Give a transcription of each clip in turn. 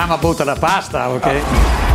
Mamma butta la pasta, ok? Come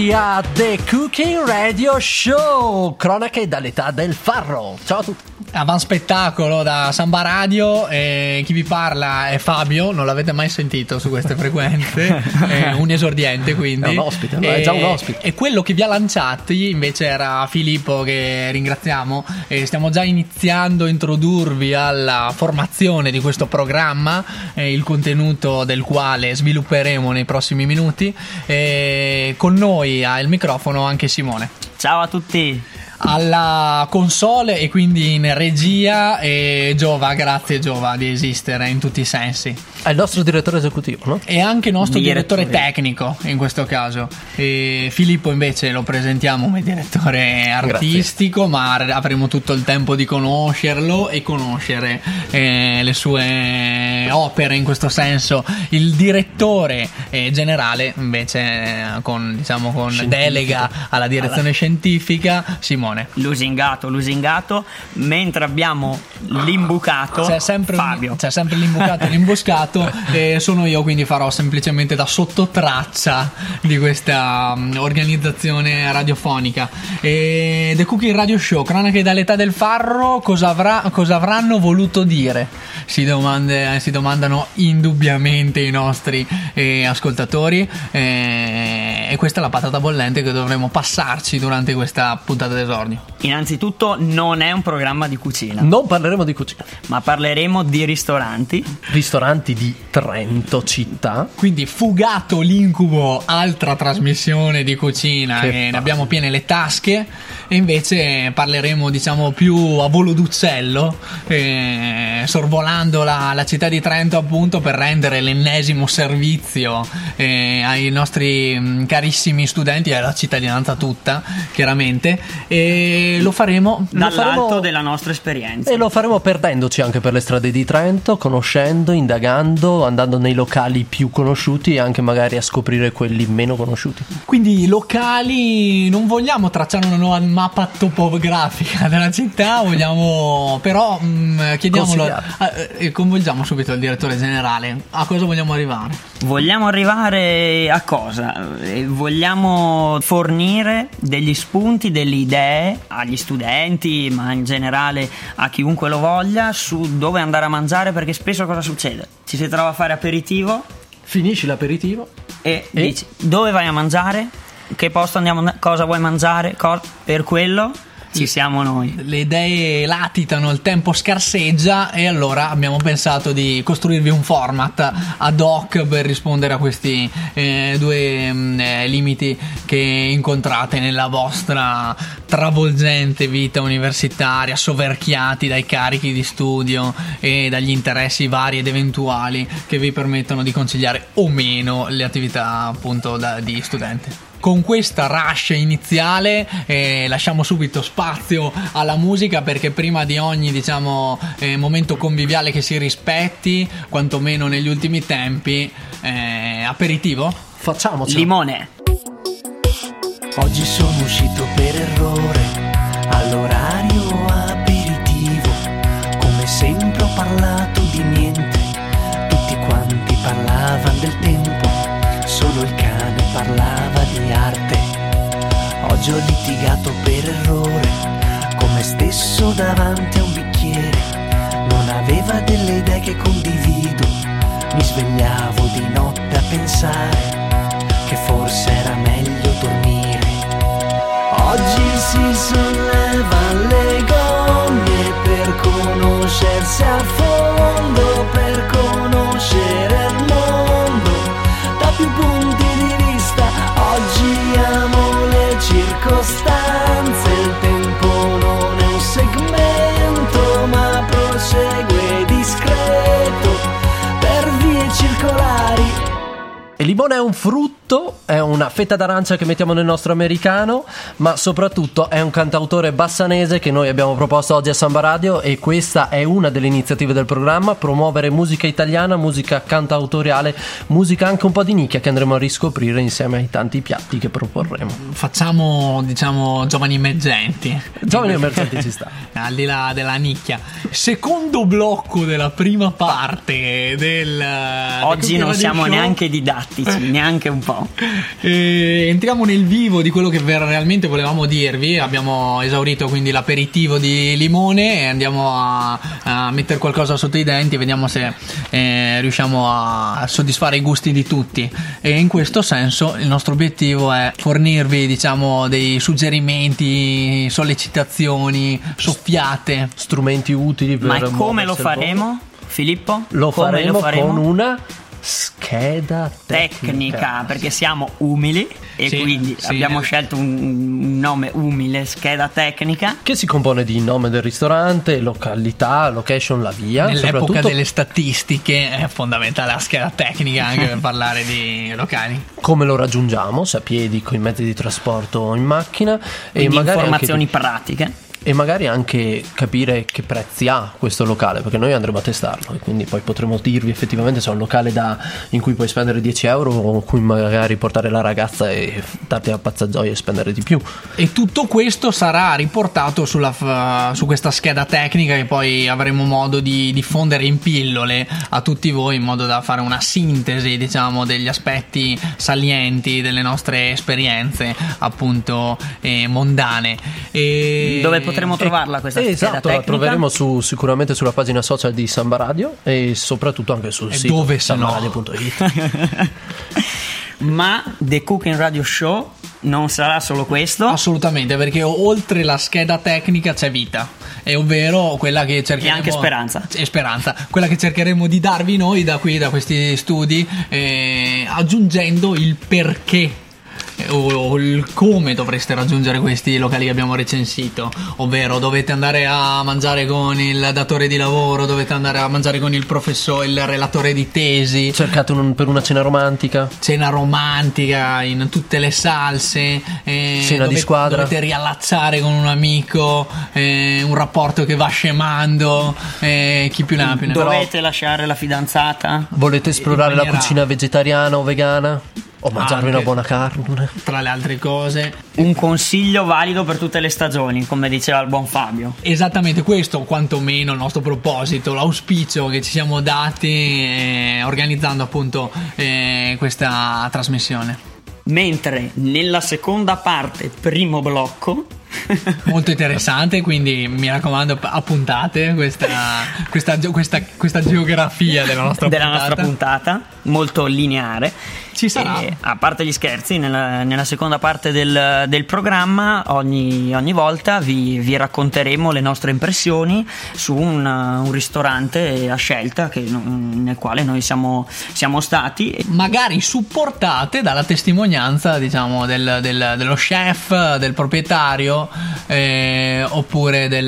Benvenuti a The Cooking Radio Show, cronache dall'età del farro. Ciao a tutti. Avan spettacolo da Samba Radio e chi vi parla è Fabio, non l'avete mai sentito su queste frequenze, è un esordiente quindi. È un ospite, no, è già un ospite. E quello che vi ha lanciati invece era Filippo che ringraziamo e stiamo già iniziando a introdurvi alla formazione di questo programma, eh, il contenuto del quale svilupperemo nei prossimi minuti. E con noi ha il microfono anche Simone Ciao a tutti. Alla console e quindi in regia e Giova, grazie Giova di esistere in tutti i sensi. È il nostro direttore esecutivo, no? E anche il nostro Direttore. direttore tecnico in questo caso. E Filippo invece lo presentiamo come direttore artistico, ma ar- avremo tutto il tempo di conoscerlo e conoscere eh, le sue opere in questo senso. Il direttore eh, generale invece eh, con, diciamo, con delega alla direzione scientifica, Simone. Lusingato, lusingato. Mentre abbiamo l'imbucato C'è sempre, un- Fabio. c'è sempre l'imbucato e l'imboscato e sono io quindi farò semplicemente da sottotraccia di questa mm, organizzazione radiofonica e The Cooking Radio Show cronache dall'età del farro cosa, avrà- cosa avranno voluto dire si, domande- si domandano indubbiamente i nostri eh, ascoltatori eh, e questa è la patata bollente che dovremo passarci durante questa puntata d'esordio Innanzitutto non è un programma di cucina, Non parleremo di cucina. ma parleremo di ristoranti. Ristoranti di Trento città. Quindi fugato l'incubo, altra trasmissione di cucina Che che, ne abbiamo piene le tasche e invece parleremo diciamo più a volo d'uccello, eh, sorvolando la, la città di Trento appunto per rendere l'ennesimo servizio eh, ai nostri mh, carissimi studenti e alla cittadinanza tutta, chiaramente, e lo faremo... lo Dall'alto faremo- della nostra esperienza. E lo faremo perdendoci anche per le strade di Trento, conoscendo, indagando, andando nei locali più conosciuti e anche magari a scoprire quelli meno conosciuti. Quindi locali non vogliamo tracciare una nuova mappa topografica della città, vogliamo però mh, chiediamolo, Consigliare. eh, eh, coinvolgiamo subito il direttore generale, a cosa vogliamo arrivare? Vogliamo arrivare a cosa? Eh, Vogliamo fornire degli spunti, delle idee agli studenti, ma in generale a chiunque lo voglia, su dove andare a mangiare, perché spesso cosa succede? Ci si trova a fare aperitivo Finisci l'aperitivo? e, E? dici dove vai a mangiare? Che posto andiamo? Cosa vuoi mangiare? Co- per quello ci siamo noi. Le idee latitano, il tempo scarseggia e allora abbiamo pensato di costruirvi un format ad hoc per rispondere a questi eh, due mh, eh, limiti che incontrate nella vostra travolgente vita universitaria, soverchiati dai carichi di studio e dagli interessi vari ed eventuali che vi permettono di conciliare o meno le attività appunto da- di studente. Con questa rush iniziale eh, lasciamo subito spazio alla musica perché prima di ogni diciamo, eh, momento conviviale che si rispetti, quantomeno negli ultimi tempi, eh, aperitivo? Facciamoci. Limone. Oggi sono uscito per errore all'orario Ho litigato per errore, con me stesso davanti a un bicchiere. Non aveva delle idee che condivido, mi svegliavo di notte a pensare che forse era meglio dormire. Oggi si solleva le gomme per conoscersi a fondo, Il limone è un frutto, è una fetta d'arancia che mettiamo nel nostro americano, ma soprattutto è un cantautore bassanese che noi abbiamo proposto oggi a Samba Radio e questa è una delle iniziative del programma, promuovere musica italiana, musica cantautoriale, musica anche un po' di nicchia che andremo a riscoprire insieme ai tanti piatti che proporremo. Facciamo, diciamo, giovani emergenti. Giovani emergenti ci sta. Al di là della nicchia. Secondo blocco della prima parte del. Oggi non siamo Show. neanche didattici, neanche un po'. Eh, entriamo nel vivo di quello che ver- realmente volevamo dirvi. Abbiamo esaurito quindi l'aperitivo di limone e andiamo a, a mettere qualcosa sotto i denti e vediamo se eh, riusciamo a soddisfare i gusti di tutti. E in questo senso il nostro obiettivo è fornirvi, diciamo, dei suggerimenti, sollecitazioni, soffiate. Strumenti utili per Ma come lo faremo, Filippo? Lo faremo, lo faremo? con una scheda tecnica. tecnica perché siamo umili e Sì, quindi sì. abbiamo scelto un, un nome umile, scheda tecnica. Che si compone di nome del ristorante, località, location, la via. Nell'epoca soprattutto delle statistiche è fondamentale la scheda tecnica anche per parlare di locali. come lo raggiungiamo, se a piedi, con i mezzi di trasporto o in macchina. E Quindi magari, informazioni anche, pratiche. E magari anche capire che prezzi ha questo locale, perché noi andremo a testarlo e quindi poi potremo dirvi effettivamente se è un locale da- in cui puoi spendere 10 euro o in cui magari portare la ragazza e darti la pazza gioia e spendere di più. E tutto questo sarà riportato sulla su questa scheda tecnica che poi avremo modo di diffondere in pillole a tutti voi in modo da fare una sintesi, diciamo, degli aspetti salienti delle nostre esperienze appunto eh, mondane. E... Dove potremo trovarla questa scheda Esatto, la tecnica? troveremo su- sicuramente sulla pagina social di Samba Radio e soprattutto anche sul E sito dove sambaradio.it. Ma The Cooking Radio Show non sarà solo questo. Assolutamente, perché oltre la scheda tecnica c'è vita, e ovvero quella che cercheremo. E anche speranza. E speranza, quella che cercheremo di darvi noi da qui, da questi studi, eh, aggiungendo il perché. O, o il come dovreste raggiungere questi locali che abbiamo recensito, ovvero dovete andare a mangiare con il datore di lavoro, dovete andare a mangiare con il professore, il relatore di tesi, Cercate un- per una cena romantica. cena romantica in tutte le salse, eh, Cena di squadra. dovete riallacciare con un amico, eh, un rapporto che va scemando, eh, chi più ne ha più ne ha. Dovete lasciare la fidanzata? Volete esplorare maniera- la cucina vegetariana o vegana? O mangiarvi Anche. una buona carne? Tra le altre cose, Un consiglio valido per tutte le stagioni, come diceva il buon Fabio. esattamente questo, quantomeno il nostro proposito, l'auspicio che ci siamo dati eh, organizzando appunto eh, questa trasmissione. Mentre nella seconda parte, primo blocco, Molto interessante, quindi mi raccomando, appuntate questa, questa, questa, questa geografia della nostra della puntata. nostra puntata, molto lineare. Ci sarà. E, a parte gli scherzi, nella, nella seconda parte del, del programma, ogni, ogni volta vi, vi racconteremo le nostre impressioni su un, un ristorante a scelta che- nel quale noi siamo, siamo stati. magari supportate dalla testimonianza diciamo del, del- dello chef del proprietario eh, oppure del,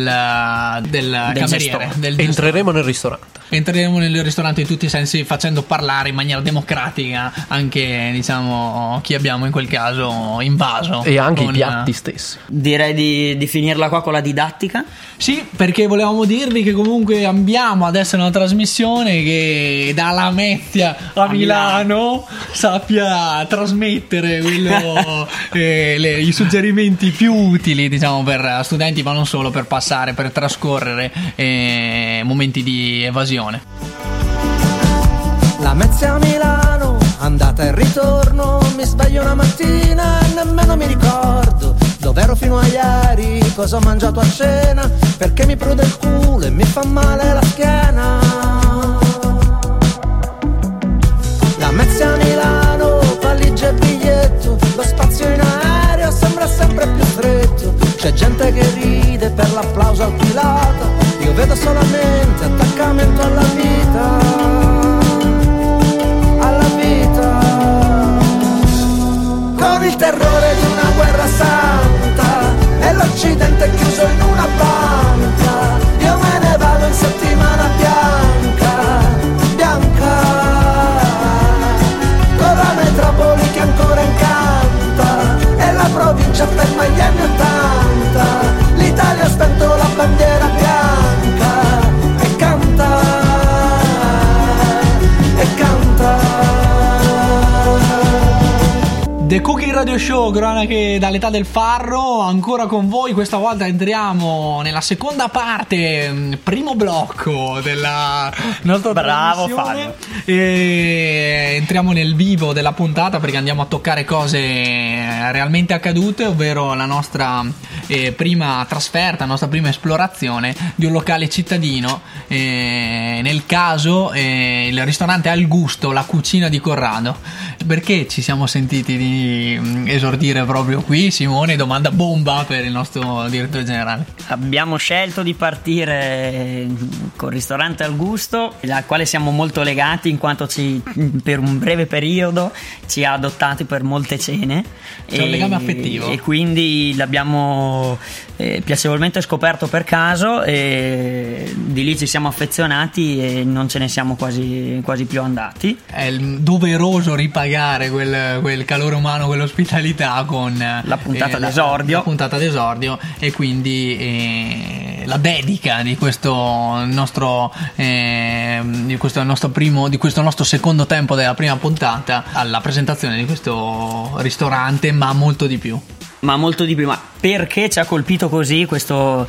del, cameriere gestore. del Entreremo nel ristorante. Entreremo nel ristorante in tutti i sensi facendo parlare in maniera democratica anche diciamo chi abbiamo in quel caso invaso E anche con- i piatti stessi. Direi di, di finirla qua con la didattica. Sì, perché volevamo dirvi che comunque abbiamo adesso una trasmissione che da Lamezia a, A Milano, sappia trasmettere quello, eh, le- i suggerimenti più utili, diciamo, per studenti, ma non solo, per passare, per trascorrere eh, momenti di evasione. La Mezia a Milano, andata e ritorno, mi sveglio una mattina e nemmeno mi ricordo dove ero fino a ieri, cosa ho mangiato a cena, perché mi prude il culo e mi fa male la schiena. La Mezia a Milano, valigia e biglietto, lo spazio in aereo sembra sempre più stretto, c'è gente che ride per l'applauso al pilota, io vedo solamente attaccamento alla vita, alla vita. Con il terrore di una guerra santa e l'Occidente chiuso in una banca, io me ne vado in settimana bianca, bianca. Con la metropoli che ancora incanta e la provincia ferma gli Cooking Radio Show, cronache dall'età del farro, ancora con voi. Questa volta entriamo nella seconda parte, mh, primo blocco della nostra Bravo, trasmissione. E entriamo nel vivo della puntata perché andiamo a toccare cose realmente accadute, ovvero la nostra eh, prima trasferta, la nostra prima esplorazione di un locale cittadino. eh, nel caso, eh, il ristorante Al Gusto, la cucina di Corrado. Perché ci siamo sentiti di mm, esordire proprio qui, Simone? Domanda bomba per il nostro direttore generale. Abbiamo scelto di partire col ristorante al gusto, al quale siamo molto legati in quanto ci, per un breve periodo ci ha adottati per molte cene. C'è un legame affettivo. E quindi l'abbiamo eh, piacevolmente scoperto per caso e di lì ci siamo affezionati e non ce ne siamo quasi, quasi più andati. È doveroso ripagare quel, quel calore umano, quell'ospitalità con La puntata la- d'esordio. La, puntata d'esordio e quindi eh, la dedica di questo nostro, eh, di questo nostro primo, di questo nostro secondo tempo della prima puntata alla presentazione di questo ristorante, ma molto di più. ma molto di più. Ma perché ci ha colpito così questo,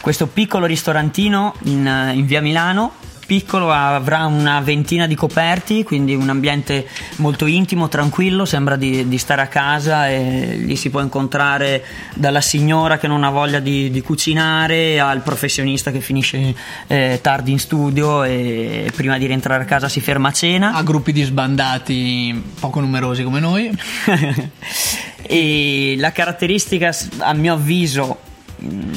questo piccolo ristorantino in, in via Milano? Piccolo avrà una ventina di coperti, quindi un ambiente molto intimo, tranquillo, sembra di, di stare a casa e lì si può incontrare dalla signora che non ha voglia di, di cucinare al professionista che finisce eh, tardi in studio e prima di rientrare a casa si ferma a cena. A gruppi di sbandati poco numerosi come noi. e la caratteristica, a mio avviso,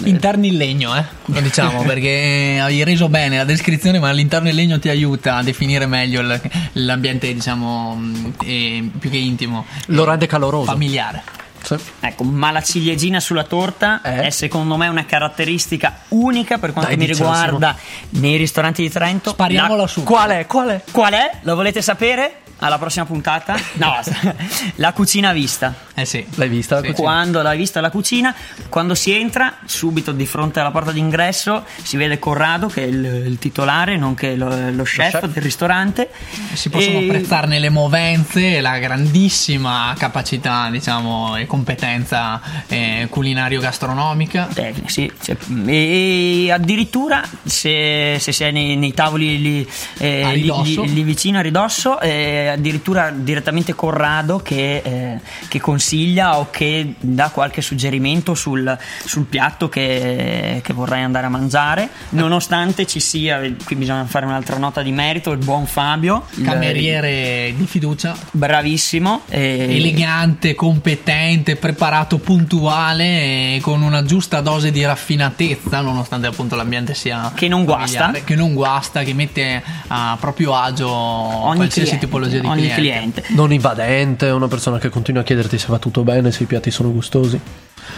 Interni in legno, eh, lo diciamo, perché hai reso bene la descrizione, ma l'interno in legno ti aiuta a definire meglio il- l'ambiente, diciamo, eh, più che intimo, Lo rende caloroso. familiare. Sì. Ecco, ma la ciliegina sulla torta Eh? è secondo me una caratteristica unica per quanto Dai, mi riguarda nei ristoranti di Trento. Spariamola La- su. Qual è? Qual è? Qual è? Lo volete sapere? Alla prossima puntata? No, la cucina vista. Eh sì. L'hai vista? Sì. Quando l'hai vista la cucina, quando si entra, subito di fronte alla porta d'ingresso si vede Corrado, che è il, il titolare, nonché lo, lo chef, chef. del ristorante. Si possono E- apprezzarne le movenze e la grandissima capacità, diciamo, e competenza eh, culinario-gastronomica. Eh, sì, cioè, e addirittura se, se sei nei, nei tavoli lì, eh, lì- lì- lì vicino a ridosso, eh, addirittura direttamente Corrado che, eh, che consiglia o che dà qualche suggerimento sul, sul piatto che, che vorrai andare a mangiare, nonostante ci sia, qui bisogna fare un'altra nota di merito, il buon Fabio, il- Cameriere di fiducia, bravissimo, eh, elegante, competente, preparato, puntuale con una giusta dose di raffinatezza, nonostante appunto l'ambiente sia Che non guasta. che non guasta, che mette a proprio agio ogni qualsiasi cliente, tipologia di ogni cliente. cliente. Non invadente, una persona che continua a chiederti se va tutto bene, se i piatti sono gustosi.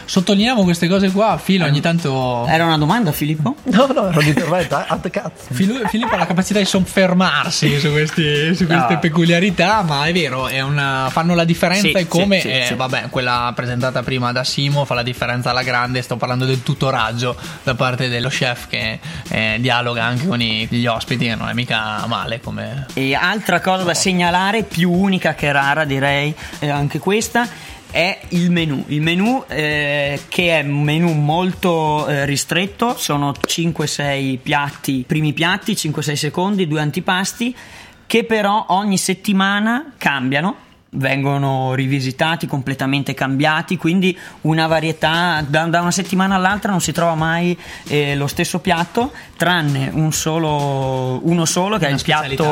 Sottolineiamo queste cose qua, Filo ogni tanto Era una domanda Filippo? No, no, era un intervento, eh, at cazzo. Filo- Filippo ha la capacità di soffermarsi su, questi- su queste No. peculiarità, ma è vero, è una- fanno la differenza Sì, e come, sì, sì, eh, sì. vabbè, quella presentata prima da Simo fa la differenza alla grande, sto parlando del tutoraggio da parte dello chef che eh, dialoga anche con i- gli ospiti, che non è mica male come... E altra cosa da segnalare, più unica che rara direi, eh, anche questa, è il menù. Il menù eh, che è un menù molto eh, ristretto, sono 5-6 piatti, primi piatti, 5-6 secondi, due antipasti, che però ogni settimana cambiano. Vengono rivisitati, completamente cambiati, quindi una varietà da, da una settimana all'altra non si trova mai eh, lo stesso piatto, tranne un solo, uno solo che è Una il piatto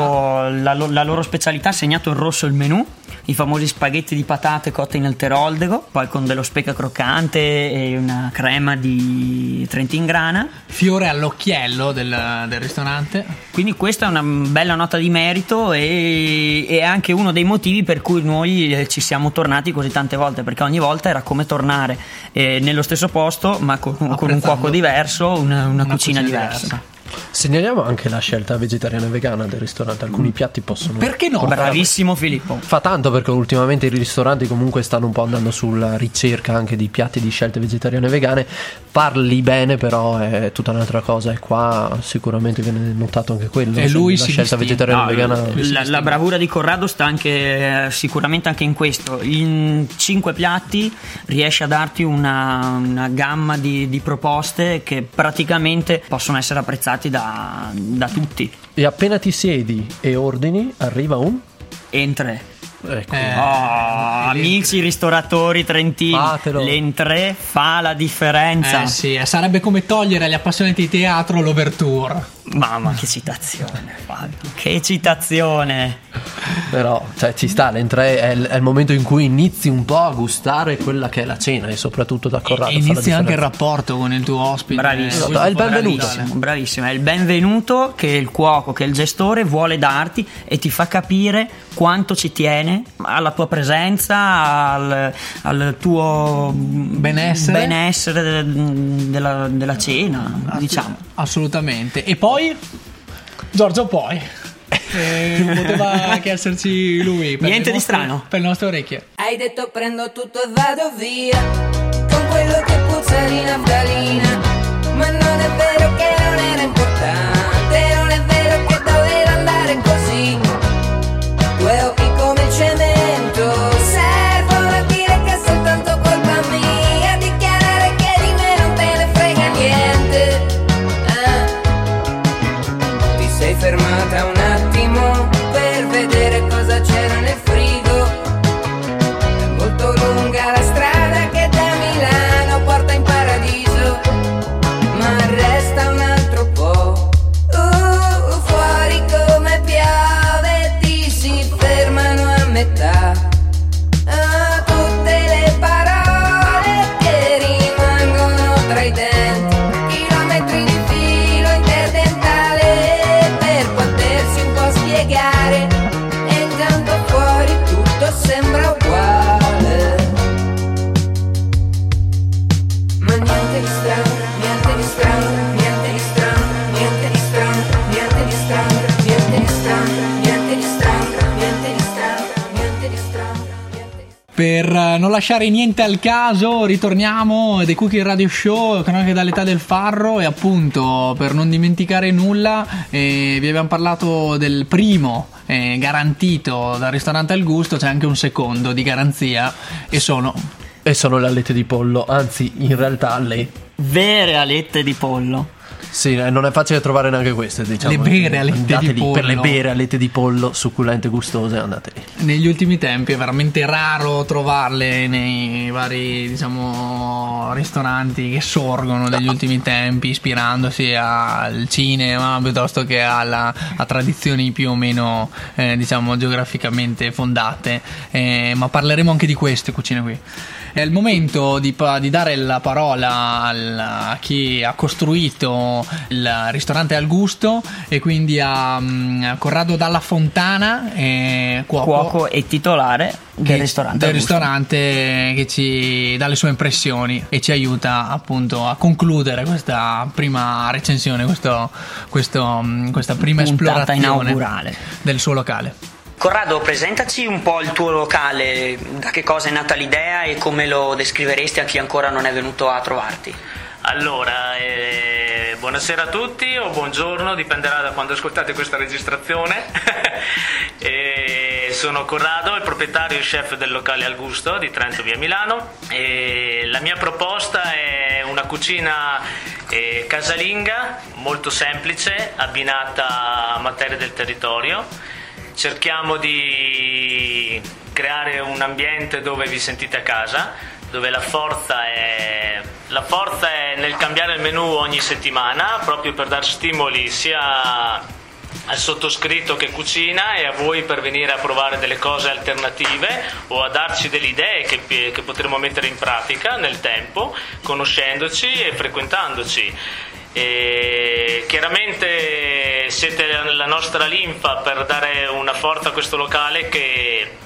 la, la loro specialità, segnato in rosso il menù, i famosi spaghetti di patate cotte in alteroldego, poi con dello speca croccante e una crema di Trentin grana. Fiore all'occhiello del, del ristorante. Quindi questa è una bella nota di merito e è anche uno dei motivi per cui noi eh, ci siamo tornati così tante volte, perché ogni volta era come tornare eh, nello stesso posto ma con, con un cuoco diverso, una, una Una cucina, cucina diversa. diversa. Segnaliamo anche la scelta vegetariana e vegana del ristorante. Alcuni piatti possono. Perché no? Bravissimo Filippo. Fa tanto perché ultimamente i ristoranti comunque stanno un po' andando sulla ricerca anche di piatti di scelte vegetariane e vegane. Parli bene, però è tutta un'altra cosa. E qua sicuramente viene notato anche quello. E lui la si scelta distingue. vegetariana No, e vegana. la, la bravura di Corrado sta anche eh, sicuramente anche in questo. In cinque piatti riesce a darti una, una gamma di, di proposte che praticamente possono essere apprezzati da, da tutti. E appena ti siedi e ordini, arriva un. Entrée. Ecco. Eh, Oh, amici ristoratori trentini, Fatelo. l'entrée fa la differenza. Eh sì, eh, sarebbe come togliere agli appassionati di teatro l'overture. Mamma, che citazione, Fabio. Che citazione. Però, cioè, ci sta, l'entrée è il, è il momento in cui inizi un po' a gustare quella che è la cena e soprattutto da Corrado. E inizia anche il rapporto con il tuo ospite. Bravissimo. Questo È il benvenuto. bravissimo. Bravissimo, è il benvenuto che il cuoco, che il gestore vuole darti e ti fa capire quanto ci tiene alla tua presenza, al, al tuo Benessere. benessere de- della, della cena, diciamo. Assolutamente. E poi Giorgio poi. Eh, poteva che esserci lui. per Niente le di nostre- strano. Per le nostre orecchie. Hai detto prendo tutto e vado via Con quello che puzza di naftalina Ma non è vero che non era importante Per eh, non lasciare niente al caso, ritorniamo dei Cookie Radio Show, canale dall'età del farro e appunto per non dimenticare nulla eh, vi abbiamo parlato del primo eh, garantito dal ristorante al gusto, c'è anche un secondo di garanzia e sono E sono le alette di pollo, anzi, in realtà le. Vere alette di pollo. Sì, eh, non è facile trovare neanche queste, diciamo. Le vere alette Andate di lì, Per le pollo. vere alette di pollo succulente gustose, andate lì. negli ultimi tempi è veramente raro trovarle nei vari diciamo ristoranti che sorgono negli ultimi tempi ispirandosi al cinema piuttosto che alla, a tradizioni più o meno eh, diciamo geograficamente fondate Eh, ma parleremo anche di queste cucine qui è il momento di, di dare la parola al- a chi ha costruito il ristorante al gusto e quindi a, mm, a Corrado Dalla Fontana, eh, cuoco, Cuoco e titolare del ristorante. del ristorante che ci dà le sue impressioni e ci aiuta appunto a concludere questa prima recensione, questo- questo, mm, questa prima Puntata esplorazione inaugurale. del suo locale. Corrado, presentaci un po' il tuo locale, da che cosa è nata l'idea e come lo descriveresti a chi ancora non è venuto a trovarti. Allora, eh, buonasera a tutti o buongiorno, dipenderà da quando ascoltate questa registrazione. Eh, sono Corrado, il proprietario e chef del locale Al Gusto di Trento via Milano. E la mia proposta è una cucina eh, casalinga, molto semplice, abbinata a materie del territorio. Cerchiamo di creare un ambiente dove vi sentite a casa, dove la forza è, la forza è nel cambiare il menù ogni settimana, proprio per dar stimoli sia al sottoscritto che cucina e a voi per venire a provare delle cose alternative o a darci delle idee che, che potremo mettere in pratica nel tempo, conoscendoci e frequentandoci. E chiaramente siete la nostra linfa per dare una forza a questo locale che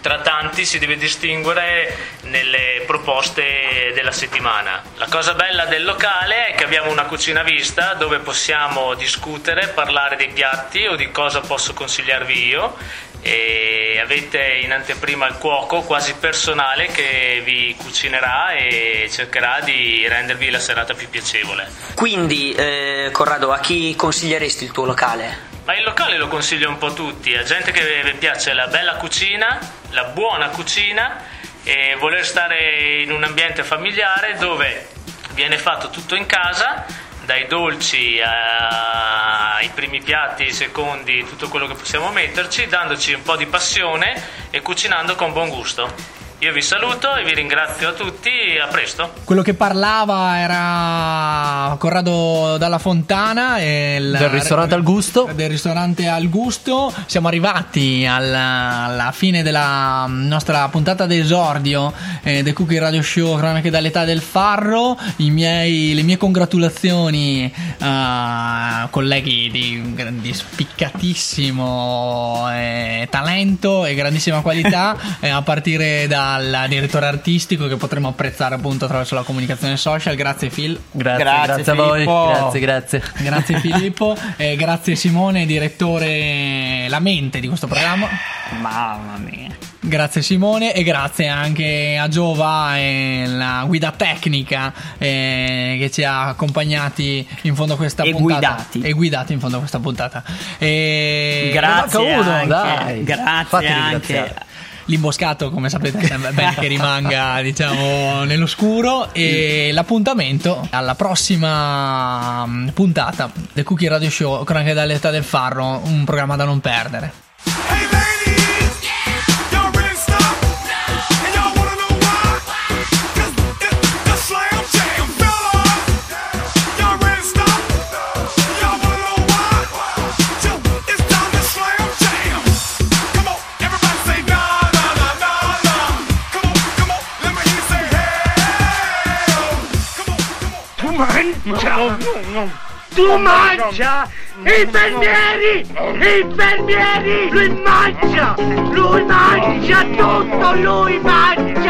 tra tanti si deve distinguere nelle proposte della settimana. La cosa bella del locale è che abbiamo una cucina vista dove possiamo discutere, parlare dei piatti o di cosa posso consigliarvi io e avete in anteprima il cuoco quasi personale che vi cucinerà e cercherà di rendervi la serata più piacevole. Quindi, eh, Corrado, a chi consiglieresti il tuo locale? Ma il locale lo consiglio un po' a tutti, a gente che vi piace la bella cucina, la buona cucina e voler stare in un ambiente familiare dove viene fatto tutto in casa, dai dolci ai primi piatti, ai secondi, tutto quello che possiamo metterci, dandoci un po' di passione e cucinando con buon gusto. Io vi saluto e vi ringrazio a tutti e a presto. Quello che parlava era Corrado Dalla Fontana e il- Del ristorante Al Gusto. Del ristorante Al Gusto. Siamo arrivati alla, alla fine della nostra puntata d'esordio eh, del Cookie Radio Show Cronache dall'età del farro. I miei- le mie congratulazioni a colleghi di, di spiccatissimo eh, talento e grandissima qualità eh, a partire dal direttore artistico che potremo apprezzare appunto attraverso la comunicazione social. Grazie Phil. Grazie, Grazie, grazie, a voi. Grazie, grazie. Grazie Filippo, e grazie Simone, direttore la mente di questo programma. Mamma mia. Grazie Simone e grazie anche a Giova e la guida tecnica eh, che ci ha accompagnati in fondo a questa E puntata. guidati. E guidati in fondo a questa puntata. E Grazie manca uno, anche, dai. grazie Fatti anche. L'imboscato, come sapete, è bene che rimanga, diciamo, nell'oscuro. E l'appuntamento alla prossima mm, puntata del Cookie Radio Show, Cronache dall'età del farro, un programma da non perdere. Hey Tu mangia! Infermieri! Infermieri! Lui mangia! Lui mangia tutto! Lui mangia!